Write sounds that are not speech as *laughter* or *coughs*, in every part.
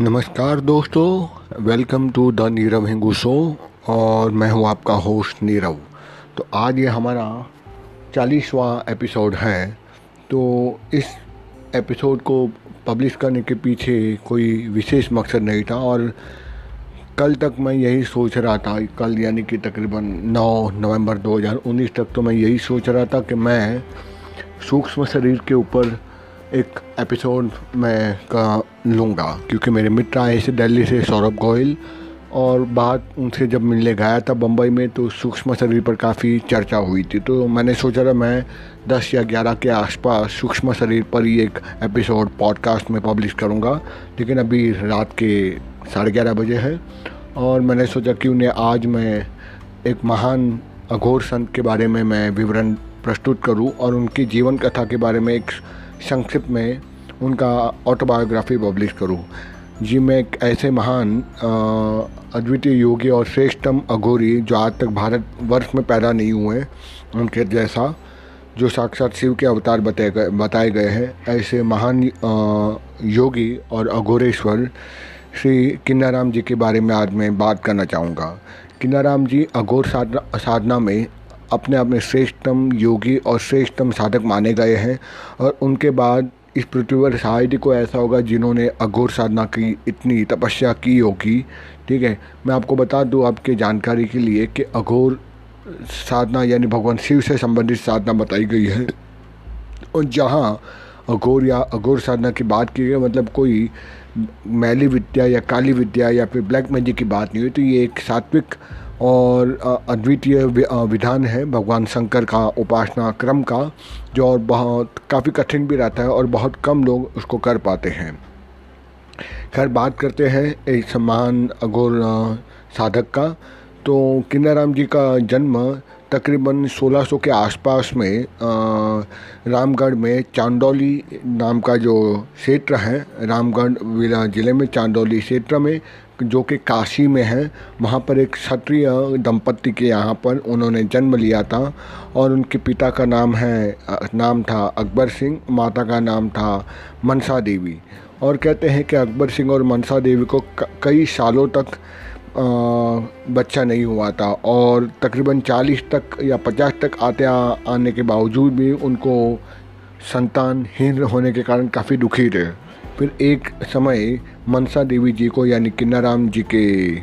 नमस्कार दोस्तों welcome to the Neerav Hingu show और मैं हूँ आपका होस्ट नीरव तो आज ये हमारा चालीसवा एपिसोड है। तो इस एपिसोड को पब्लिश करने के पीछे कोई विशेष मकसद नहीं था और कल तक मैं यही सोच रहा था, कल यानी कि तकरीबन 9 नवंबर 2019 तक तो मैं यही सोच रहा था कि मैं सूक्ष्म शरीर के ऊपर एक एपिसोड मैं का लूँगा, क्योंकि मेरे मित्र आए थे दिल्ली से, सौरभ गोयल, और बात उनसे जब मिलने गया था बम्बई में तो सूक्ष्म शरीर पर काफ़ी चर्चा हुई थी। तो मैंने सोचा था मैं 10 या 11 के आसपास सूक्ष्म शरीर पर ही एक एपिसोड पॉडकास्ट में पब्लिश करूँगा, लेकिन अभी रात के साढ़े ग्यारह बजे है, और मैंने सोचा कि उन्हें आज मैं एक महान अघोर संत के बारे में मैं विवरण प्रस्तुत करूँ, और उनकी जीवन कथा के बारे में एक संक्षिप्त में उनका ऑटोबायोग्राफी पब्लिश करूँ। जी, मैं एक ऐसे महान अद्वितीय योगी और श्रेष्ठतम अघोरी जो आज तक भारत वर्ष में पैदा नहीं हुए उनके जैसा, जो साक्षात शिव के अवतार बताए गए बताए गए हैं, ऐसे महान योगी और अघोरेश्वर, श्री किन्नाराम जी के बारे में आज मैं बात करना चाहूँगा। किन्नाराम जी, अघोर साधना साधना में अपने अपने श्रेष्ठतम योगी और श्रेष्ठतम साधक माने गए हैं और उनके बाद इस शायद ही कोई ऐसा होगा जिन्होंने अघोर साधना की, इतनी तपस्या की होगी। ठीक है, मैं आपको बता दूँ आपके जानकारी के लिए कि अघोर साधना यानी भगवान शिव से संबंधित साधना बताई गई है। और जहाँ अघोर या अघोर साधना की बात की गई मतलब कोई मैली विद्या या काली विद्या या फिर ब्लैक मैजिक की बात नहीं हुई तो ये एक सात्विक और अद्वितीय विधान है भगवान शंकर का उपासना क्रम का, जो और बहुत, काफ़ी कठिन भी रहता है और बहुत कम लोग उसको कर पाते हैं। खैर, बात करते हैं एक महान अघोर साधक का। तो किन्नाराम जी का जन्म तकरीबन 1600 के आसपास में रामगढ़ में चांदौली नाम का जो क्षेत्र है, रामगढ़ ज़िले में, चांदौली क्षेत्र में जो कि काशी में है वहाँ पर एक क्षत्रिय दंपत्ति के यहाँ पर उन्होंने जन्म लिया था और उनके पिता का नाम है नाम था अकबर सिंह माता का नाम था मनसा देवी। और कहते हैं कि अकबर सिंह और मनसा देवी को कई सालों तक आ, बच्चा नहीं हुआ था और तकरीबन 40 तक या 50 तक आते आ, आने के बावजूद भी उनको संतानहीन होने के कारण काफ़ी दुखी थे। फिर एक समय मनसा देवी जी को, यानी किन्नाराम जी के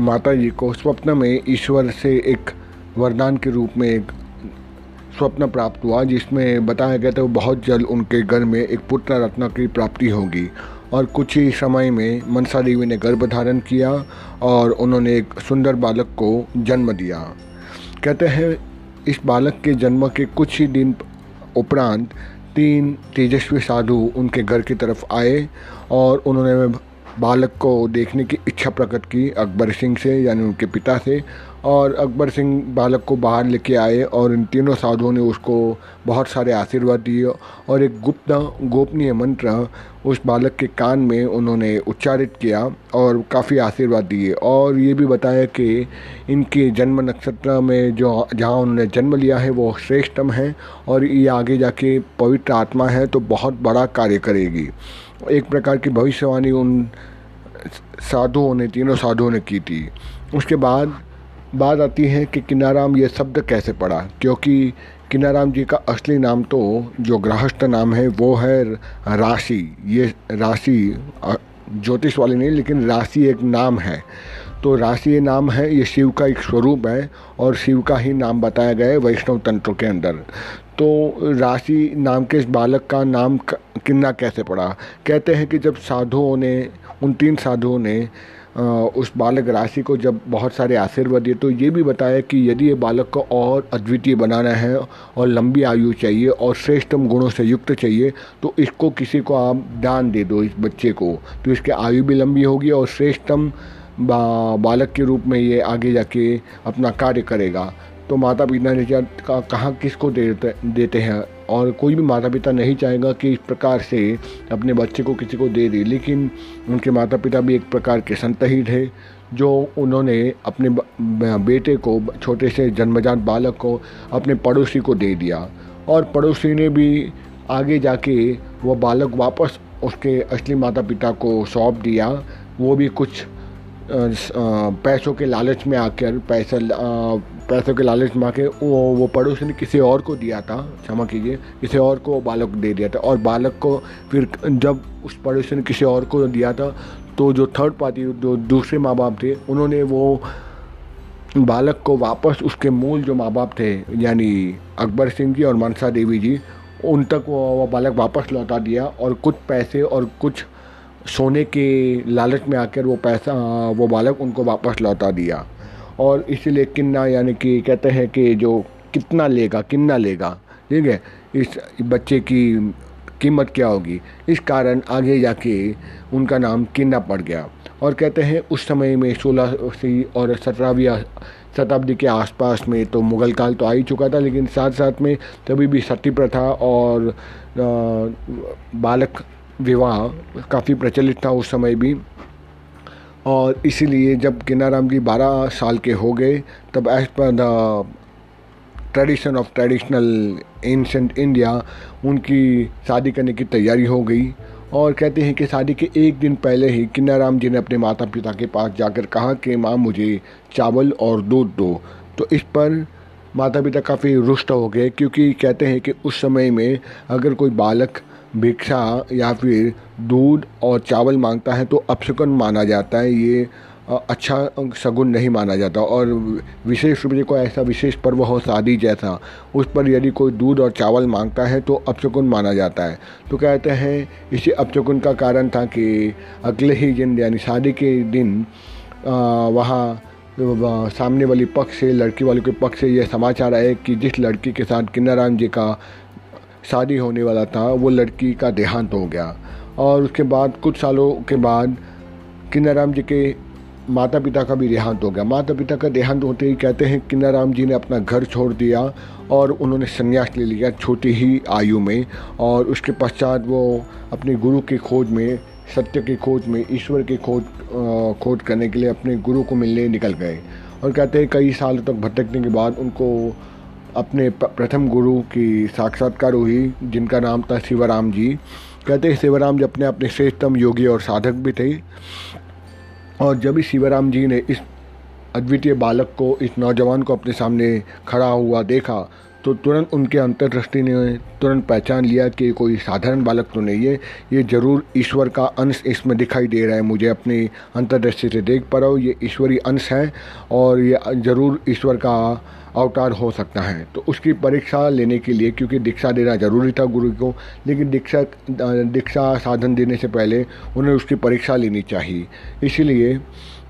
माता जी को, स्वप्न में ईश्वर से एक वरदान के रूप में एक स्वप्न प्राप्त हुआ, जिसमें बताया गया था वो बहुत जल्द उनके घर में एक पुत्र रत्न की प्राप्ति होगी। और कुछ ही समय में मनसा देवी ने गर्भ धारण किया और उन्होंने एक सुंदर बालक को जन्म दिया। कहते हैं, इस बालक के जन्म के कुछ ही दिन उपरांत तीन तेजस्वी साधु उनके घर की तरफ़ आए और उन्होंने बालक को देखने की इच्छा प्रकट की अकबर सिंह से, यानी उनके पिता से। और अकबर सिंह बालक को बाहर लेके आए और इन तीनों साधुओं ने उसको बहुत सारे आशीर्वाद दिए। और एक गुप्त, गोपनीय मंत्र उस बालक के कान में उन्होंने उच्चारित किया और काफ़ी आशीर्वाद दिए। और ये भी बताया कि इनके जन्म नक्षत्र में जो, जहाँ उन्होंने जन्म लिया है, वो श्रेष्ठम है और ये आगे जाके पवित्र आत्मा है तो बहुत बड़ा कार्य करेगी। एक प्रकार की भविष्यवाणी उन साधुओं ने, तीनों साधुओं ने की थी। उसके बाद बात आती है कि किनाराम ये शब्द कैसे पड़ा क्योंकि किनाराम जी का असली नाम तो जो गृहस्थ नाम है, वो है राशि। ये राशि ज्योतिष वाली नहीं, लेकिन राशि एक नाम है। तो राशि ये नाम है, ये शिव का एक स्वरूप है, और शिव का ही नाम बताया गया है वैष्णव तंत्र के अंदर। तो राशि नाम के इस बालक का नाम किन्ना कैसे पड़ा? कहते हैं कि जब साधुओं ने, उन तीन साधुओं ने उस बालक राशि को जब बहुत सारे आशीर्वाद दिए तो ये भी बताया कि यदि ये बालक को और अद्वितीय बनाना है और लंबी आयु चाहिए और श्रेष्ठतम गुणों से युक्त चाहिए तो इसको किसी को आप दान दे दो इस बच्चे को। तो इसकी आयु भी लंबी होगी और श्रेष्ठतम बा, बालक के रूप में ये आगे जाके अपना कार्य करेगा। तो माता पिता ने कहाँ किसको देते देते हैं? और कोई भी माता पिता नहीं चाहेगा कि इस प्रकार से अपने बच्चे को किसी को दे दे। लेकिन उनके माता पिता भी एक प्रकार के संत ही थे, जो उन्होंने अपने बेटे को, छोटे से जन्मजात बालक को अपने पड़ोसी को दे दिया। और पड़ोसी ने भी आगे जाके वो बालक वापस उसके असली माता पिता को सौंप दिया। वो भी कुछ पैसों के लालच में आकर, पैसा पैसों के लालच में आके वो वो पड़ोसी ने किसी और को दिया था क्षमा कीजिए किसी और को बालक दे दिया था। और बालक को फिर जब उस पड़ोसी ने किसी और को दिया था तो जो थर्ड पार्टी जो दूसरे माँ बाप थे उन्होंने वो बालक को वापस उसके मूल जो माँ बाप थे यानी अकबर सिंह जी और मनसा देवी जी उन तक वो, वो बालक वापस लौटा दिया और कुछ पैसे और कुछ सोने के लालच में आकर वो पैसा वो बालक उनको वापस लौटा दिया। और इसीलिए किन्ना यानी कि कहते हैं कि जो कितना लेगा, किन्ना लेगा। ठीक है? इस बच्चे की कीमत क्या होगी? इस कारण आगे जाके उनका नाम किन्ना पड़ गया। और कहते हैं, उस समय में सोलहवीं और सत्रहवीं शताब्दी के आसपास में तो मुग़ल काल तो आ ही चुका था, लेकिन साथ साथ में तभी भी सती प्रथा और बालक विवाह काफ़ी प्रचलित था उस समय भी। और इसीलिए जब किन्नाराम जी 12 साल के हो गए, तब as per the tradition of traditional ancient India उनकी शादी करने की तैयारी हो गई। और कहते हैं कि शादी के एक दिन पहले ही किन्नाराम जी ने अपने माता पिता के पास जाकर कहा कि, माँ, मुझे चावल और दूध दो। तो इस पर माता पिता काफ़ी रुष्ट हो गए, क्योंकि कहते हैं कि उस समय में अगर कोई बालक भिक्षा या फिर दूध और चावल माँगता है तो अपशकुन माना जाता है। ये अच्छा शगुन नहीं माना जाता और विशेष रूप से कोई ऐसा विशेष पर्व हो शादी जैसा, उस पर यदि कोई दूध और चावल माँगता है तो अपशकुन माना जाता है। तो कहते हैं, इसी अपशकुन का कारण था कि अगले ही दिन यानी शादी के दिन वहाँ सामने वाली पक्ष से, लड़की वाले के पक्ष से यह समाचार आए कि जिस लड़की के साथ किन्नाराम जी का शादी होने वाला था, वो लड़की का देहांत हो गया। और उसके बाद, कुछ सालों के बाद, किन्नाराम जी के माता पिता का भी देहांत हो गया। माता पिता का देहांत होते ही कहते हैं, किन्नाराम जी ने अपना घर छोड़ दिया और उन्होंने संन्यास ले लिया छोटी ही आयु में और उसके पश्चात वो अपने गुरु की खोज में, सत्य की खोज में, ईश्वर की खोज खोज करने के लिए अपने गुरु को मिलने निकल गए। और कहते हैं, कई सालों तक भटकने के बाद उनको अपने प्रथम गुरु की साक्षात्कार हुई, जिनका नाम था शिवराम जी। कहते हैं शिवराम जी अपने अपने श्रेष्ठतम योगी और साधक भी थे। और जब ही शिवराम जी ने इस अद्वितीय बालक को, इस नौजवान को अपने सामने खड़ा हुआ देखा तो तुरंत उनके अंतर्दृष्टि ने तुरंत पहचान लिया कि कोई साधारण बालक तो नहीं है। ये ज़रूर ईश्वर का अंश इसमें दिखाई दे रहा है। मुझे अपनी अंतर्दृष्टि से देख पा रहा हूँ ये ईश्वरीय अंश है और ये ज़रूर ईश्वर का अवतार हो सकता है। तो उसकी परीक्षा लेने के लिए, क्योंकि दीक्षा देना ज़रूरी था गुरु को, लेकिन दीक्षा दीक्षा साधन देने से पहले उन्हें उसकी परीक्षा लेनी चाहिए। इसीलिए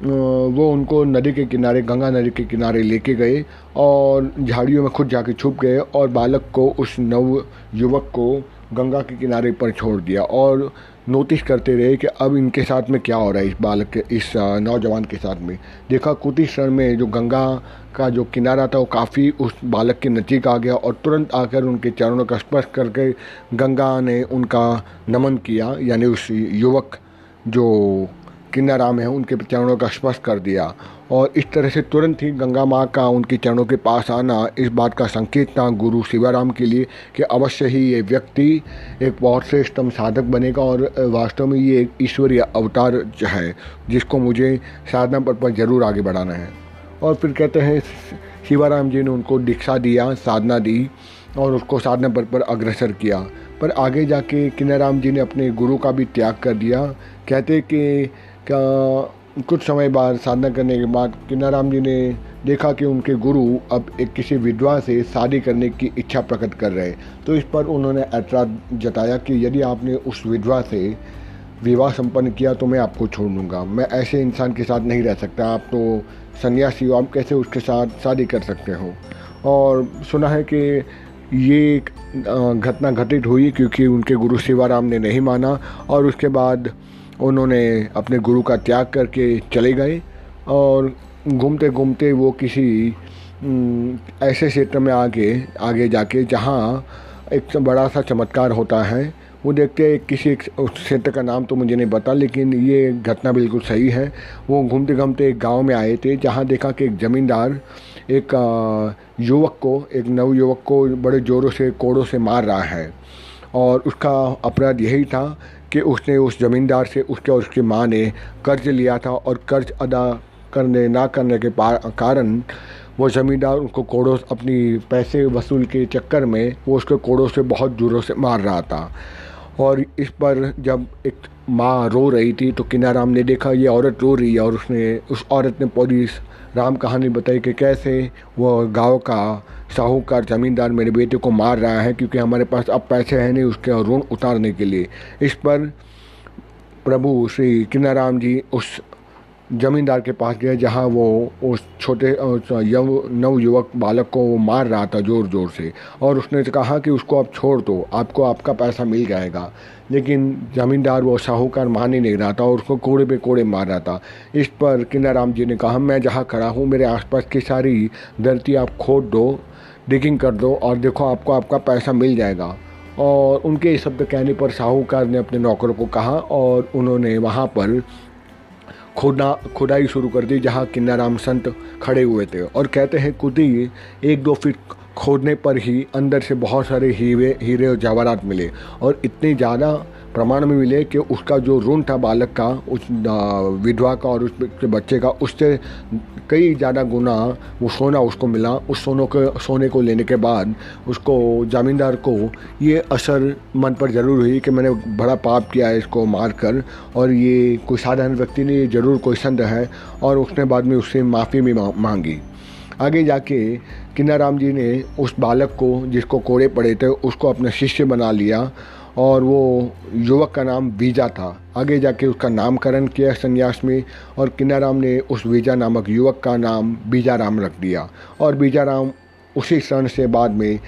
वो उनको नदी के किनारे, गंगा नदी के किनारे लेके गए और झाड़ियों में खुद जाके छुप गए और बालक को, उस नव युवक को गंगा के किनारे पर छोड़ दिया और नोटिस करते रहे कि अब इनके साथ में क्या हो रहा है इस बालक के इस नौजवान के साथ में। देखा कुछ क्षण में जो गंगा का जो किनारा था वो काफ़ी उस बालक के नज़दीक आ गया और तुरंत आकर उनके चरणों का स्पर्श करके गंगा ने उनका नमन किया, यानी उस युवक जो किन्नाराम है उनके चरणों का स्पर्श कर दिया। और इस तरह से तुरंत ही गंगा माँ का उनके चरणों के पास आना इस बात का संकेत था गुरु शिवाराम के लिए कि अवश्य ही ये व्यक्ति एक बहुत श्रेष्ठतम साधक बनेगा और वास्तव में ये एक ईश्वरीय अवतार है जिसको मुझे साधना पर, पर ज़रूर आगे बढ़ाना है। और फिर कहते हैं शिवाराम जी ने उनको दीक्षा दिया साधना दी और उसको साधना पर पर अग्रसर किया। पर आगे जाके किन्नाराम जी ने अपने गुरु का भी त्याग कर दिया। कहते कि कुछ समय बाद साधना करने के बाद किन्नाराम जी ने देखा कि उनके गुरु अब एक किसी विधवा से शादी करने की इच्छा प्रकट कर रहे तो इस पर उन्होंने ऐतराज़ जताया कि यदि आपने उस विधवा से विवाह संपन्न किया तो मैं आपको छोड़ दूँगा। मैं ऐसे इंसान के साथ नहीं रह सकता। आप तो सन्यासी हो, आप कैसे उसके साथ शादी कर सकते हो? और सुना है कि ये घटना घटित हुई क्योंकि उनके गुरु शिवाराम ने नहीं माना और उसके बाद उन्होंने अपने गुरु का त्याग करके चले गए और घूमते घूमते वो किसी ऐसे क्षेत्र में आगे आगे जाके जहाँ एक बड़ा सा चमत्कार होता है, वो देखते हैं किसी एक क्षेत्र का नाम तो मुझे नहीं पता, लेकिन ये घटना बिल्कुल सही है। वो घूमते घूमते एक गाँव में आए थे, जहाँ देखा कि एक ज़मींदार एक युवक को, एक नव युवक को बड़े ज़ोरों से, कोड़ों से मार रहा है। और उसका अपराध यही था कि उसने उस ज़मींदार से उसके और उसकी माँ ने कर्ज लिया था और कर्ज अदा करने, ना करने के कारण वो ज़मींदार उसको कोड़ों अपनी पैसे वसूल के चक्कर में वो उसके कोड़ों से बहुत जोरों से मार रहा था। और इस पर जब एक माँ रो रही थी तो किनाराम ने देखा, ये औरत रो रही है और उसने, उस औरत ने पूरी राम कहानी बताई कि कैसे वो गाँव का साहूकार, ज़मींदार मेरे बेटे को मार रहा है क्योंकि हमारे पास अब पैसे हैं नहीं उसके ऋण उतारने के लिए। इस पर प्रभु श्री किन्नाराम जी उस ज़मींदार के पास गए जहाँ वो उस छोटे नव युवक बालक को वो मार रहा था ज़ोर ज़ोर से। और उसने कहा कि उसको आप छोड़ दो, आपको आपका पैसा मिल जाएगा। लेकिन ज़मींदार वो साहूकार मान ही नहीं रहा था और उसको कोड़े पे कोड़े मार रहा था। इस पर किन्नाराम जी ने कहा, मैं जहाँ खड़ा हूँ, मेरे आसपास की सारी धरती आप खोद दो, डिगिंग कर दो और देखो आपको आपका पैसा मिल जाएगा। और उनके शब्द कहने पर साहूकार ने अपने नौकरों को कहा और उन्होंने वहाँ पर खोदना खुदाई शुरू कर दी, जहाँ किन्नाराम संत खड़े हुए थे और कहते हैं खुद एक दो फीट खोदने पर ही अंदर से बहुत सारे हीरे हीरे और जवाहरात मिले और इतने ज़्यादा प्रमाण में मिले कि उसका जो ऋण था बालक का, उस विधवा का और उसके बच्चे का, उससे कई ज़्यादा गुना वो सोना उसको मिला। उस सोनों के, सोने को लेने के बाद उसको ज़मींदार को ये असर मन पर ज़रूर हुई कि मैंने बड़ा पाप किया है इसको मार कर और ये कोई साधारण व्यक्ति नहीं, ये ज़रूर कोई संत है और उसने बाद में उससे माफ़ी भी मांगी। आगे जाके किन्नाराम जी ने उस बालक को जिसको कोड़े पड़े थे, उसको अपना शिष्य बना लिया और वो युवक का नाम वीज़ा था। आगे जाके उसका नामकरण किया संन्यास में और किन्नाराम ने उस वीज़ा नामक युवक का नाम बीजाराम रख दिया। और बीजाराम उसी क्षण से बाद में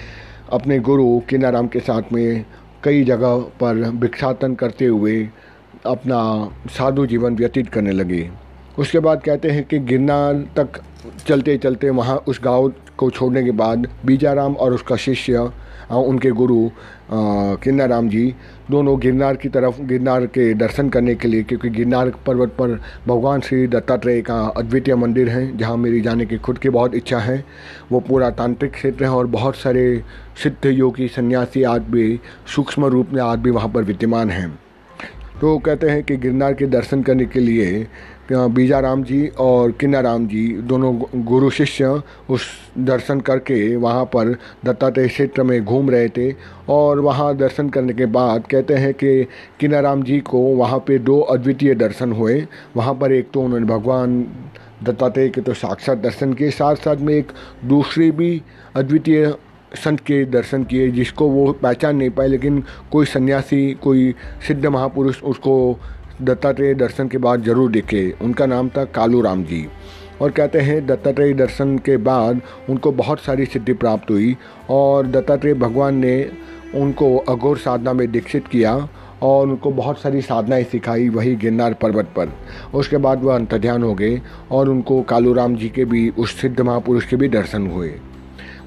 अपने गुरु किन्नाराम के साथ में कई जगह पर भिक्षाटन करते हुए अपना साधु जीवन व्यतीत करने लगे। उसके बाद कहते हैं कि गिरनार तक चलते चलते वहाँ उस गाँव को छोड़ने के बाद बीजाराम और उसका शिष्य उनके गुरु किन्नाराम जी, दोनों गिरनार की तरफ़, गिरनार के दर्शन करने के लिए, क्योंकि गिरनार पर्वत पर भगवान श्री दत्तात्रेय का अद्वितीय मंदिर है, जहाँ मेरी जाने की खुद की बहुत इच्छा है। वो पूरा तांत्रिक क्षेत्र है और बहुत सारे सिद्ध योगी सन्यासी आज भी, सूक्ष्म रूप में आज भी वहाँ पर विद्यमान हैं। तो कहते हैं कि गिरनार के दर्शन करने के लिए बीजाराम जी और किन्नाराम जी, दोनों गुरु शिष्य, उस दर्शन करके वहाँ पर दत्तात्रेय क्षेत्र में घूम रहे थे और वहाँ दर्शन करने के बाद कहते हैं कि किन्नाराम जी को वहाँ पे दो अद्वितीय दर्शन हुए। वहाँ पर एक तो उन्होंने भगवान दत्तात्रेय के तो साक्षात दर्शन किए साथ साथ में एक दूसरे भी अद्वितीय संत के दर्शन किए, जिसको वो पहचान नहीं पाए, लेकिन कोई सन्यासी, कोई सिद्ध महापुरुष उसको दत्तात्रेय दर्शन के बाद ज़रूर देखे। उनका नाम था कालू राम जी। और कहते हैं, दत्तात्रेय दर्शन के बाद उनको बहुत सारी सिद्धि प्राप्त हुई और दत्तात्रेय भगवान ने उनको अघोर साधना में दीक्षित किया और उनको बहुत सारी साधनाएँ सिखाई वही गिरनार पर्वत पर। उसके बाद वह अंतध्यान हो गए और उनको कालू राम जी के भी, उस सिद्ध महापुरुष के भी दर्शन हुए।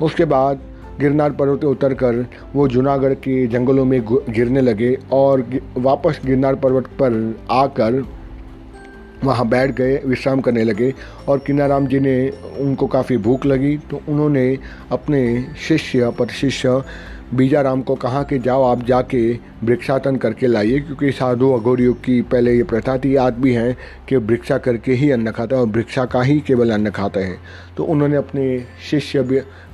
उसके बाद गिरनार पर्वत उतर कर वो जूनागढ़ के जंगलों में गिरने लगे और वापस गिरनार पर्वत पर आकर वहाँ बैठ गए, विश्राम करने लगे और किन्नाराम जी ने उनको काफ़ी भूख लगी। तो उन्होंने अपने शिष्य पर शिष्य बीजाराम को कहा कि जाओ आप जाके वृक्षाटन करके लाइए, क्योंकि साधु अघोर युग की पहले ये प्रथा थी आज भी है कि वृक्षा करके ही अन्न खाता है और वृक्षा का ही केवल अन्न खाते हैं। तो उन्होंने अपने शिष्य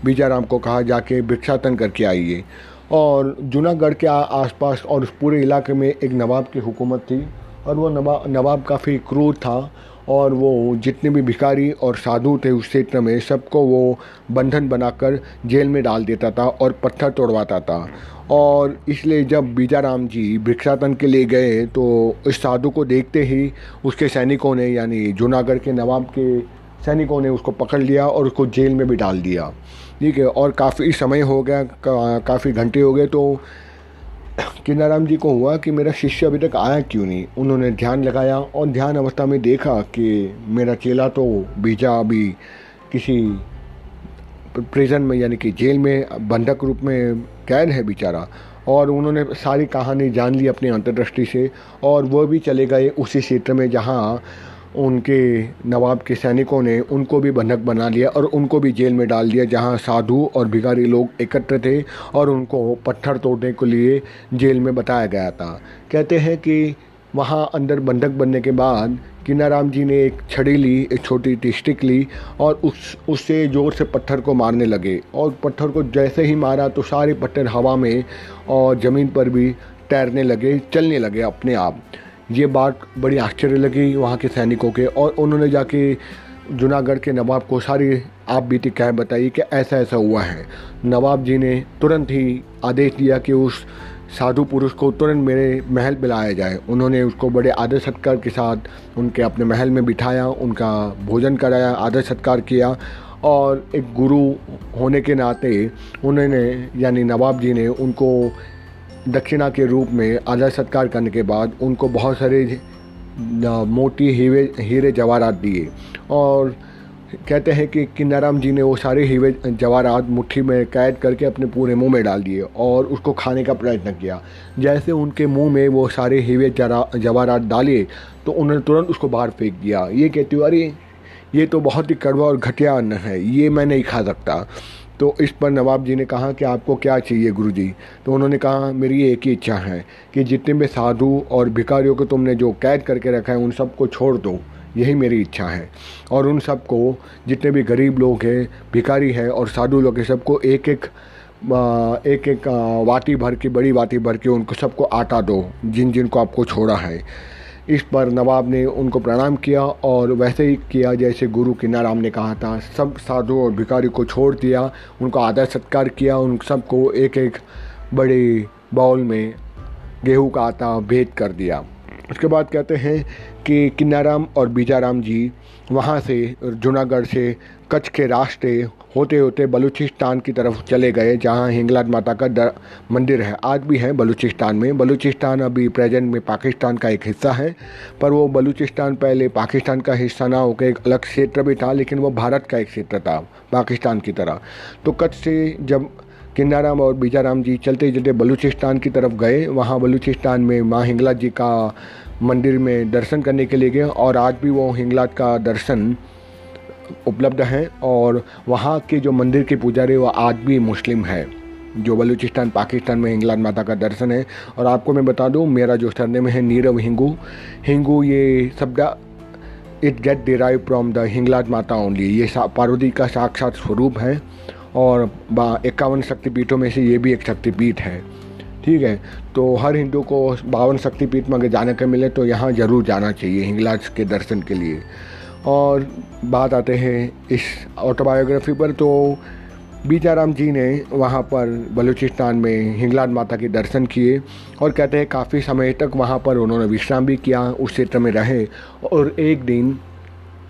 बीजाराम को कहा, जाके वृक्षाटन करके आइए। और जूनागढ़ के आसपास और उस पूरे इलाके में एक नवाब की हुकूमत थी और वो नवाब नवाब काफ़ी क्रूर था और वो जितने भी भिखारी और साधु थे उस क्षेत्र में सबको वो बंधन बनाकर जेल में डाल देता था और पत्थर तोड़वाता था। और इसलिए जब बीजाराम जी भिक्षाटन के लिए गए तो इस साधु को देखते ही उसके सैनिकों ने यानी जूनागढ़ के नवाब के सैनिकों ने उसको पकड़ लिया और उसको जेल में भी डाल दिया। ठीक है और काफ़ी समय हो गया का, काफ़ी घंटे हो गए तो *coughs* किन्नाराम जी को हुआ कि मेरा शिष्य अभी तक आया क्यों नहीं? उन्होंने ध्यान लगाया और ध्यान अवस्था में देखा कि मेरा चेला तो भेजा अभी किसी प्रिजन में, यानी कि जेल में, बंधक रूप में कैद है बेचारा। और उन्होंने सारी कहानी जान ली अपनी अंतर्दृष्टि से, और वह भी चले गए उसी क्षेत्र में जहाँ उनके नवाब के सैनिकों ने उनको भी बंधक बना लिया और उनको भी जेल में डाल दिया, जहाँ साधु और भिखारी लोग एकत्र थे और उनको पत्थर तोड़ने के लिए जेल में बताया गया था। कहते हैं कि वहाँ अंदर बंधक बनने के बाद किन्नाराम जी ने एक छड़ी ली, एक छोटी सी स्टिक ली और उस, उससे ज़ोर से पत्थर को मारने लगे और पत्थर को जैसे ही मारा तो सारे पत्थर हवा में और ज़मीन पर भी तैरने लगे, चलने लगे अपने आप। ये बात बड़ी आश्चर्य लगी वहाँ के सैनिकों के और उन्होंने जाके जूनागढ़ के नवाब को सारी आप बीती कह बताई कि ऐसा ऐसा हुआ है। नवाब जी ने तुरंत ही आदेश दिया कि उस साधु पुरुष को तुरंत मेरे महल पे लाया जाए। उन्होंने उसको बड़े आदर सत्कार के साथ उनके अपने महल में बिठाया, उनका भोजन कराया, आदर सत्कार किया और एक गुरु होने के नाते उन्होंने, यानी नवाब जी ने उनको दक्षिणा के रूप में आदर सत्कार करने के बाद उनको बहुत सारे मोटी हीरे हीरे जवाहरात दिए। और कहते हैं कि किन्नाराम जी ने वो सारे हीरे जवाहरात मुट्ठी में कैद करके अपने पूरे मुँह में डाल दिए और उसको खाने का प्रयत्न किया। जैसे उनके मुँह में वो सारे हीरे जवाहरात डाले तो उन्होंने तुरंत उसको बाहर फेंक दिया। ये कहती अरे, ये तो बहुत ही कड़वा और घटिया अन्न है, ये मैं नहीं खा सकता। तो इस पर नवाब जी ने कहा कि आपको क्या चाहिए गुरुजी? तो उन्होंने कहा, मेरी एक ही इच्छा है कि जितने भी साधु और भिखारियों को तुमने जो कैद करके रखा है, उन सबको छोड़ दो। यही मेरी इच्छा है। और उन सबको, जितने भी गरीब लोग हैं, भिखारी है और साधु लोग हैं, सबको एक एक एक एक वाटी भर के, बड़ी वाटी भर के उनको सबको आटा दो, जिन जिनको आपको छोड़ा है। इस पर नवाब ने उनको प्रणाम किया और वैसे ही किया जैसे गुरु किन्नाराम ने कहा था। सब साधु और भिखारी को छोड़ दिया, उनको आदर सत्कार किया, उन सबको एक एक बड़े बाउल में गेहूँ का आटा भेद कर दिया। उसके बाद कहते हैं कि किन्नाराम और बीजाराम जी वहाँ से, जूनागढ़ से, कच्छ के रास्ते होते होते बलूचिस्तान की तरफ़ चले गए, जहाँ हिंगलाज माता का मंदिर है। आज भी है बलूचिस्तान में। बलूचिस्तान अभी प्रेजेंट में पाकिस्तान का एक हिस्सा है, पर वो बलूचिस्तान पहले पाकिस्तान का हिस्सा ना होकर एक अलग क्षेत्र भी था, लेकिन वो भारत का एक क्षेत्र था, पाकिस्तान की तरह। तो कच्छ से जब किन्नाराम और बीजाराम जी चलते चलते बलूचिस्तान की तरफ़ गए, वहाँ बलूचिस्तान में माँ हिंगलाज जी का मंदिर में दर्शन करने के लिए गए, और आज भी वो हिंगलाज का दर्शन उपलब्ध हैं और वहाँ के जो मंदिर के पुजारी वो आज भी मुस्लिम है। जो बलूचिस्तान, पाकिस्तान में हिंगलाज माता का दर्शन है। और आपको मैं बता दूँ, मेरा जो सरनेम है नीरव हिंगू। हिंगू ये शब्द it get derive from the Hinglaj Mata only ये पार्वती का साक्षात स्वरूप है और इक्यावन शक्तिपीठों में से ये भी एक शक्तिपीठ है। ठीक है तो हर हिंदू को बावन शक्तिपीठ में अगर जाने का मिले तो यहाँ ज़रूर जाना चाहिए हिंगलाज के दर्शन के लिए। और बात आते हैं इस ऑटोबायोग्राफी पर तो बीजाराम जी ने वहाँ पर बलूचिस्तान में हिंगलाज माता के दर्शन किए और कहते हैं काफ़ी समय तक वहाँ पर उन्होंने विश्राम भी किया, उस क्षेत्र में रहे और एक दिन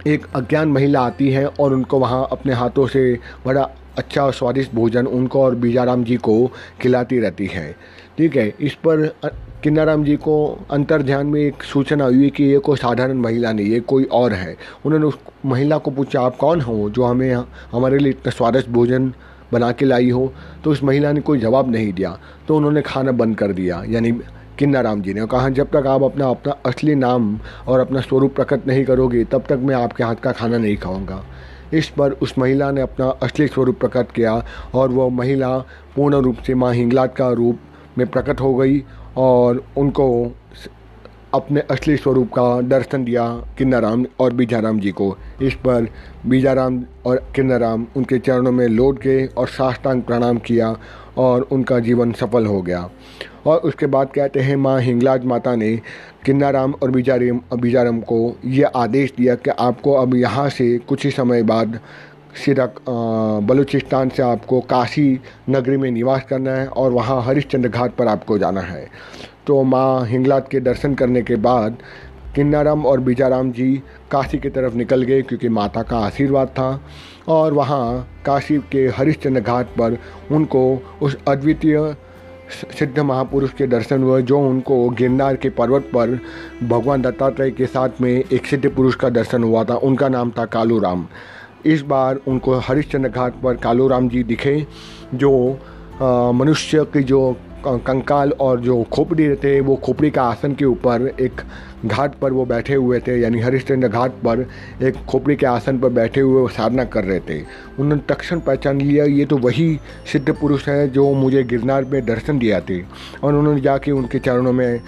एक अज्ञान महिला आती है और उनको वहाँ अपने हाथों से बड़ा अच्छा और स्वादिष्ट भोजन उनको और बीजाराम जी को खिलाती रहती है। ठीक है, इस पर किन्नाराम जी को अंतर ध्यान में एक सूचना हुई कि ये कोई साधारण महिला नहीं, ये कोई और है। उन्होंने उस महिला को पूछा, आप कौन हो जो हमें हमारे लिए इतना स्वादिष्ट भोजन बना के लाई हो? तो उस महिला ने कोई जवाब नहीं दिया। तो उन्होंने खाना बंद कर दिया, यानी किन्नाराम जी ने कहा, जब तक आप अपना अपना असली नाम और अपना स्वरूप प्रकट नहीं करोगे, तब तक मैं आपके हाथ का खाना नहीं खाऊँगा। इस पर उस महिला ने अपना असली स्वरूप प्रकट किया और वह महिला पूर्ण रूप से माँ हिंगलाज का रूप में प्रकट हो गई और उनको अपने असली स्वरूप का दर्शन दिया किन्नाराम और बीजाराम जी को। इस पर बीजाराम और किन्नाराम उनके चरणों में लौट गए और साष्टांग प्रणाम किया और उनका जीवन सफल हो गया। और उसके बाद कहते हैं, माँ हिंगलाज माता ने किन्नाराम और बीजाराम बीजाराम को यह आदेश दिया कि आपको अब यहाँ से कुछ ही समय बाद सीधा बलूचिस्तान से आपको काशी नगरी में निवास करना है और वहाँ हरिश्चंद्र घाट पर आपको जाना है। तो माँ हिंगलाज के दर्शन करने के बाद किन्नाराम और बीजाराम जी काशी की तरफ़ निकल गए, क्योंकि माता का आशीर्वाद था। और वहाँ काशी के हरिश्चंद्र घाट पर उनको उस अद्वितीय सिद्ध महापुरुष के दर्शन हुए, जो उनको गिरनार के पर्वत पर भगवान दत्तात्रेय के साथ में एक सिद्ध पुरुष का दर्शन हुआ था। उनका नाम था कालू राम इस बार उनको हरिश्चंद्र घाट पर कालू राम जी दिखे, जो मनुष्य की जो कंकाल और जो खोपड़ी रहते हैं, वो खोपड़ी का आसन के ऊपर एक घाट पर वो बैठे हुए थे, यानी हरिश्चंद्र घाट पर एक खोपड़ी के आसन पर बैठे हुए वो साधना कर रहे थे। उन्होंने तक्षण पहचान लिया, ये तो वही सिद्ध पुरुष हैं जो मुझे गिरनार में दर्शन दिया थे। और उन्होंने जाके उनके चरणों में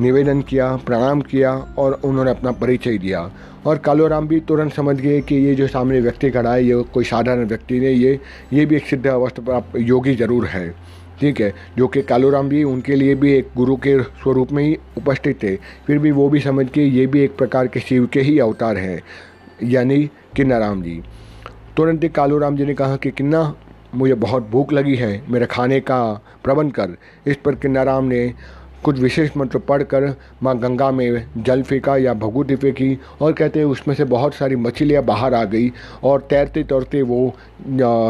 निवेदन किया, प्रणाम किया और उन्होंने अपना परिचय दिया। और कालोराम भी तुरंत समझ गए कि ये जो सामने व्यक्ति खड़ा है, ये कोई साधारण व्यक्ति नहीं ये ये भी एक सिद्ध अवस्था योगी ज़रूर है। ठीक है, जो कि कालूराम जी उनके लिए भी एक गुरु के स्वरूप में ही उपस्थित थे। फिर भी वो भी समझ के ये भी एक प्रकार के शिव के ही अवतार हैं, यानी किन्नाराम जी। तुरंत ही कालूराम जी ने कहा कि किन्ना, मुझे बहुत भूख लगी है, मेरे खाने का प्रबंध कर। इस पर किन्नाराम ने कुछ विशेष मंत्र पढ़कर माँ गंगा में जल फेंका या भगवती फेंकी और कहते हैं उसमें से बहुत सारी मछलियाँ बाहर आ गई, और तैरते तैरते वो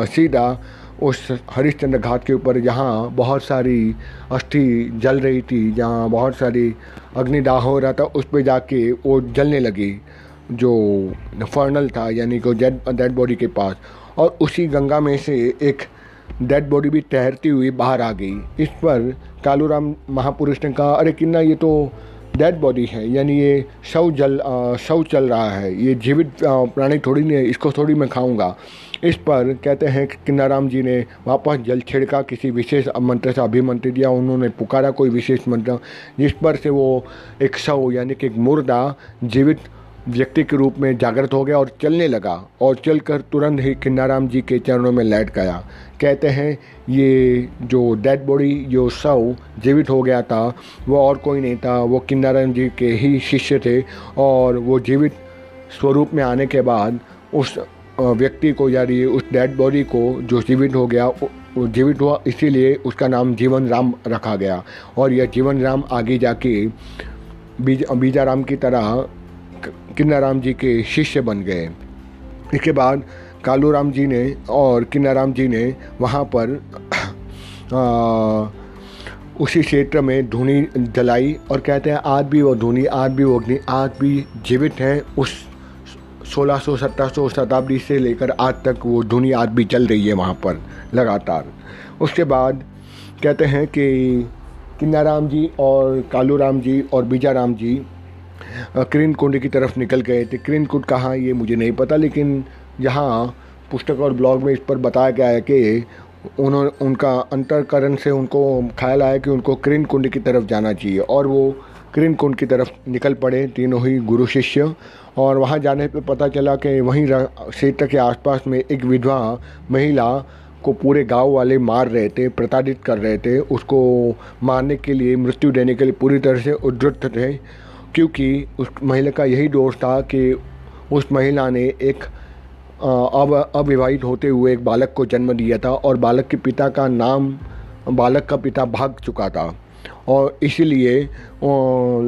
सीधा उस हरिश्चंद्र घाट के ऊपर जहाँ बहुत सारी अस्थि जल रही थी, जहाँ बहुत सारी अग्निदाह हो रहा था उस पर जाके वो जलने लगी, जो फर्नल था, यानी कि डेड डेड बॉडी के पास। और उसी गंगा में से एक डेड बॉडी भी तैरती हुई बाहर आ गई। इस पर कालूराम महापुरुष ने कहा, अरे किन्ना ये तो डेड बॉडी है, यानी ये शव जल शव चल रहा है, ये जीवित प्राणी थोड़ी नहीं है, इसको थोड़ी मैं खाऊँगा। इस पर कहते हैं कि किन्नाराम जी ने वापस जल छिड़का किसी विशेष मंत्र से अभिमंत्रित दिया उन्होंने पुकारा कोई विशेष मंत्र, जिस पर से वो एक शव यानी कि एक मुर्दा जीवित व्यक्ति के रूप में जागृत हो गया और चलने लगा और चलकर तुरंत ही किन्नाराम जी के चरणों में लैट गया। कहते हैं, ये जो डेड बॉडी जो शव जीवित हो गया था, वो और कोई नहीं था। वो किन्नाराम जी के ही शिष्य थे और वो जीवित स्वरूप में आने के बाद उस व्यक्ति को यानी उस डेड बॉडी को जो जीवित हो गया जीवित हुआ इसीलिए उसका नाम जीवन राम रखा गया। और यह जीवन राम आगे जाके बीज बीजा राम की तरह किन्नाराम जी के शिष्य बन गए। इसके बाद कालू राम जी ने और किन्नाराम जी ने वहाँ पर आ, उसी क्षेत्र में धुनी जलाई और कहते हैं आज भी वो धुनी आज भी वो अग्नि आज भी जीवित हैं उस 1600 1700 शताब्दी से लेकर आज तक वो धुनी आज भी चल रही है वहाँ पर, लगातार। उसके बाद कहते हैं कि किन्नाराम जी और कालू राम जी और बीजा राम जी क्रीन कुंड की तरफ़ निकल गए थे। क्रीन कुंड कहाँ, ये मुझे नहीं पता, लेकिन यहाँ पुस्तक और ब्लॉग में इस पर बताया गया है कि उन्होंने उनका अंतरकरण से उनको ख्याल आया कि उनको क्रीन कुंड की तरफ़ जाना चाहिए और वो क्रीन कुंड की तरफ़ निकल पड़े तीनों ही गुरु शिष्य। और वहाँ जाने पर पता चला कि वहीं क्षेत्र के आसपास में एक विधवा महिला को पूरे गाँव वाले मार रहे थे, प्रताड़ित कर रहे थे। उसको मारने के लिए, मृत्यु देने के लिए पूरी तरह से उद्धृत थे, क्योंकि उस महिला का यही दोष था कि उस महिला ने एक अब अविवाहित होते हुए एक बालक को जन्म दिया था और बालक के पिता का नाम, बालक का पिता भाग चुका था। और इसीलिए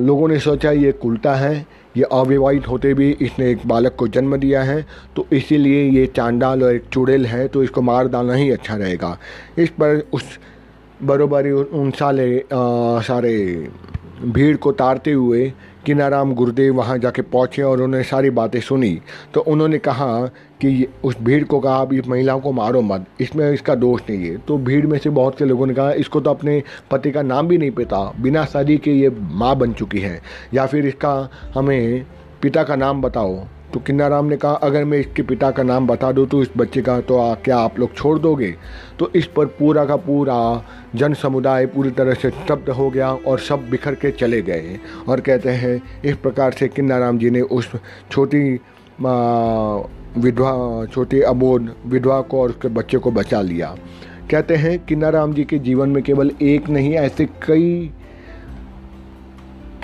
लोगों ने सोचा ये कुलता है ये अविवाहित होते भी इसने एक बालक को जन्म दिया है तो इसीलिए ये चांडाल और एक चुड़ैल है तो इसको मार डालना ही अच्छा रहेगा। इस पर उस बरोबरी उन साले आ, सारे भीड़ को तारते हुए किनाराम गुरुदेव वहाँ जाके पहुँचे और उन्होंने सारी बातें सुनी तो उन्होंने कहा कि उस भीड़ को कहा, आप इस महिला को मारो मत, इसमें इसका दोष नहीं है। तो भीड़ में से बहुत से लोगों ने कहा, इसको तो अपने पति का नाम भी नहीं पता, बिना शादी के ये माँ बन चुकी है। या फिर इसका, हमें पिता का नाम बताओ। तो किन्नाराम ने कहा अगर मैं इसके पिता का नाम बता दूँ तो इस बच्चे का तो आ, क्या आप लोग छोड़ दोगे? तो इस पर पूरा का पूरा जन समुदाय पूरी तरह से स्तब्ध हो गया और सब बिखर के चले गए और कहते हैं इस प्रकार से किन्नाराम जी ने उस छोटी विधवा छोटी अबोध विधवा को और उसके बच्चे को बचा लिया। कहते हैं किन्नाराम जी के जीवन में केवल एक नहीं ऐसे कई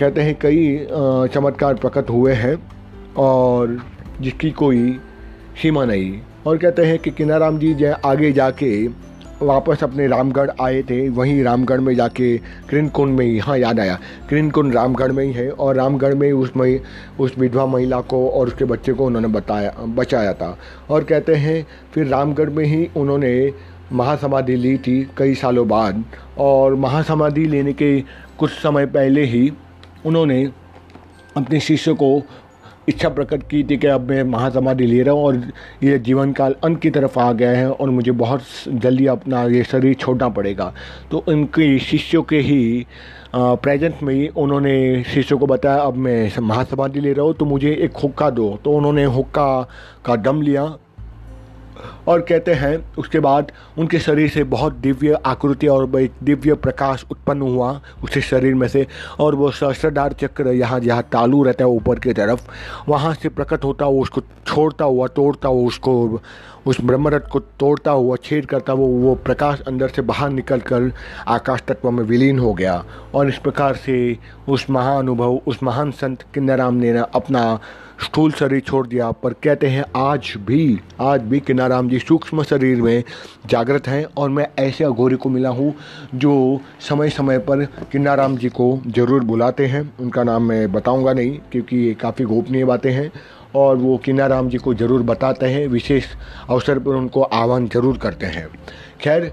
कहते हैं कई चमत्कार प्रकट हुए हैं। और जिसकी कोई सीमा नहीं। और कहते हैं कि किनाराम जी जो आगे जाके वापस अपने रामगढ़ आए थे, वहीं रामगढ़ में जाके कृणकुंड में ही हाँ याद आया कृणकुंड रामगढ़ में ही है और रामगढ़ में उस मही, उस विधवा महिला को और उसके बच्चे को उन्होंने बताया, बचाया था। और कहते हैं, फिर रामगढ़ में ही उन्होंने महासमाधि ली थी कई सालों बाद और महासमाधि लेने के कुछ समय पहले ही उन्होंने अपने शिष्य को इच्छा प्रकट की थी कि अब मैं महासमाधि ले रहा हूँ और ये जीवन काल अंत की तरफ़ आ गया है और मुझे बहुत जल्दी अपना ये शरीर छोड़ना पड़ेगा। तो उनके शिष्यों के ही प्रेजेंट में ही उन्होंने शिष्यों को बताया, अब मैं महासमाधि ले रहा हूँ तो मुझे एक हुक्का दो। तो उन्होंने हुक्का का दम लिया और कहते हैं, उसके बाद उनके शरीर से बहुत दिव्य आकृति और एक दिव्य प्रकाश उत्पन्न हुआ उसके शरीर में से। और वो सहस्रदार चक्र यहाँ, जहाँ तालू रहता है ऊपर की तरफ़, वहाँ से प्रकट होता हुआ, उसको छोड़ता हुआ, तोड़ता हुआ, उसको उस ब्रह्मरथ को तोड़ता हुआ, छेद करता हुआ, वो प्रकाश अंदर से बाहर निकल कर आकाश तत्व में विलीन हो गया। और इस प्रकार से उस महानुभव, उस महान संत किन्नाराम ने अपना स्थूल शरीर छोड़ दिया, पर कहते हैं आज भी आज भी किनाराम जी सूक्ष्म शरीर में जागृत हैं और मैं ऐसे अघोरी को मिला हूँ जो समय समय पर किन्नाराम जी को ज़रूर बुलाते हैं। उनका नाम मैं बताऊँगा नहीं, क्योंकि ये काफ़ी गोपनीय बातें हैं और वो किनाराम जी को ज़रूर बताते हैं, विशेष अवसर पर उनको आह्वान ज़रूर करते हैं। खैर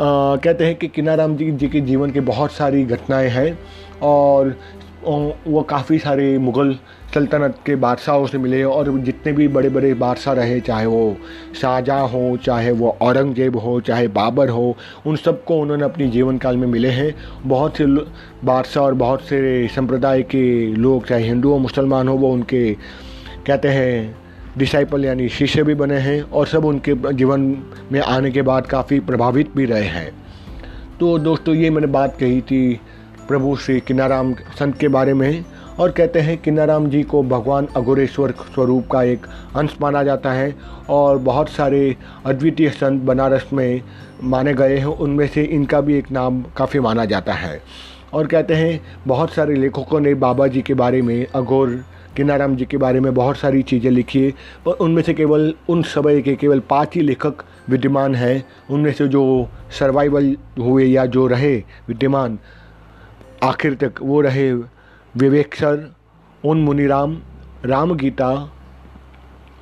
कहते हैं कि किनाराम जी जी के जीवन की बहुत सारी घटनाएँ हैं और वो काफ़ी सारे मुग़ल सल्तनत के बादशाहों से मिले और जितने भी बड़े बड़े बादशाह रहे, चाहे वो शाहजहाँ हो, चाहे वो औरंगज़ेब हो, चाहे बाबर हो, उन सबको उन्होंने अपने जीवन काल में मिले हैं। बहुत से बादशाह और बहुत से संप्रदाय के लोग, चाहे हिंदू हो, मुसलमान हो, वो उनके, कहते हैं डिसाइपल यानी शिष्य भी बने हैं और सब उनके जीवन में आने के बाद काफ़ी प्रभावित भी रहे हैं। तो दोस्तों, ये मैंने बात कही थी प्रभु श्री किनाराम संत के बारे में। और कहते हैं किन्नाराम जी को भगवान अघोरेश्वर स्वरूप का एक अंश माना जाता है और बहुत सारे अद्वितीय संत बनारस में माने गए हैं। उनमें से इनका भी एक नाम काफ़ी माना जाता है। और कहते हैं, बहुत सारे लेखकों ने बाबा जी के बारे में, अघोर किन्नाराम जी के बारे में बहुत सारी चीज़ें लिखी है। पर उनमें से केवल, उन समय के केवल पाँच ही लेखक विद्यमान हैं। उनमें से जो सर्वाइवल हुए या जो रहे विद्यमान, आखिर तक वो रहे विवेक सर उन मुनिराम राम गीता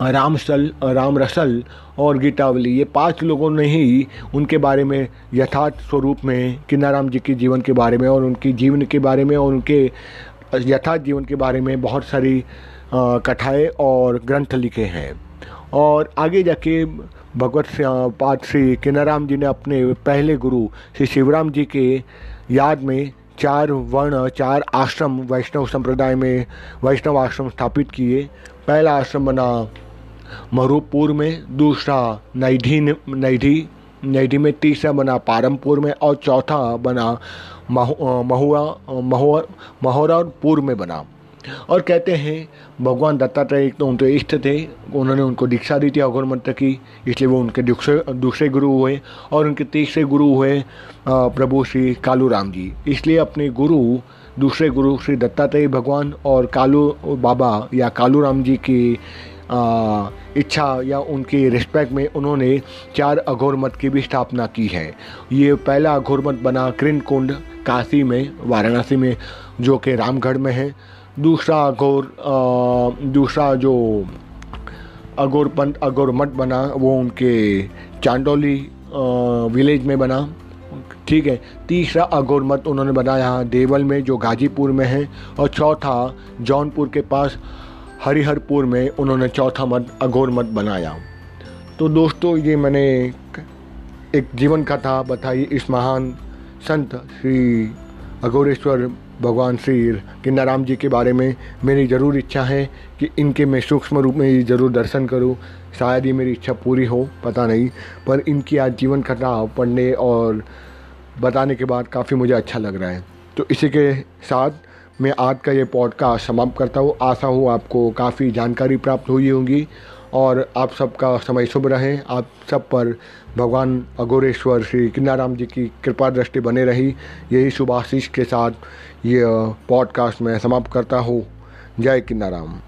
रामसल राम रसल और गीतावली। ये पाँच लोगों ने ही उनके बारे में यथार्थ स्वरूप में किन्नाराम जी के जीवन के बारे में और उनकी जीवन के बारे में और उनके यथार्थ जीवन के बारे में बहुत सारी कथाएँ और ग्रंथ लिखे हैं। और आगे जाके भगवत पाठ श्री किन्नाराम जी ने अपने पहले गुरु श्री शिवराम जी के याद में चार वर्ण, चार आश्रम वैष्णव संप्रदाय में वैष्णव आश्रम स्थापित किए। पहला आश्रम बना मरुपुर में, दूसरा नैधी नैधी नैधी में, तीसरा बना पारमपुर में और चौथा बना महुआ महुआ, महोरपुर में बना। और कहते हैं भगवान दत्तात्रेय एक तो उनके इष्ट थे उन्होंने उनको दीक्षा दी थी अघोर मंत्र की इसलिए वो उनके दूसरे दूसरे गुरु हुए और उनके तीसरे गुरु हुए प्रभु श्री कालू राम जी। इसलिए अपने गुरु दूसरे गुरु श्री दत्तात्रेय भगवान और कालू बाबा या कालू राम जी की आ, इच्छा या उनकी रिस्पेक्ट में उन्होंने चार अघोर मत की भी स्थापना की है। ये पहला अघोर मत बना कृण कुंड काशी में वाराणसी में जो कि रामगढ़ में है। दूसरा अघोर दूसरा जो अघोर पंथ अघोर मठ बना, वो उनके चांडोली विलेज में बना। ठीक है, तीसरा अघोर मठ उन्होंने बनाया देवल में, जो गाजीपुर में है, और चौथा जौनपुर के पास हरिहरपुर में उन्होंने चौथा मठ, अघोर मठ बनाया। तो दोस्तों, ये मैंने एक जीवन कथा बताई इस महान संत श्री अघोरेश्वर भगवान श्री किन्नाराम जी के बारे में मेरी ज़रूर इच्छा है कि इनके मैं सूक्ष्म रूप में ज़रूर दर्शन करूँ। शायद ही मेरी इच्छा पूरी हो, पता नहीं, पर इनकी आज जीवन कथा पढ़ने और बताने के बाद काफ़ी मुझे अच्छा लग रहा है। तो इसी के साथ मैं आज का ये पॉडकास्ट समाप्त करता हूँ। आशा हूँ आपको काफ़ी जानकारी प्राप्त हुई होंगी और आप सबका समय शुभ रहे। आप सब पर भगवान अघोरेश्वर श्री किन्नाराम जी की कृपा दृष्टि बने रही। यही शुभ आशीष के साथ ये पॉडकास्ट मैं समाप्त करता हूँ। जय किन्नाराम।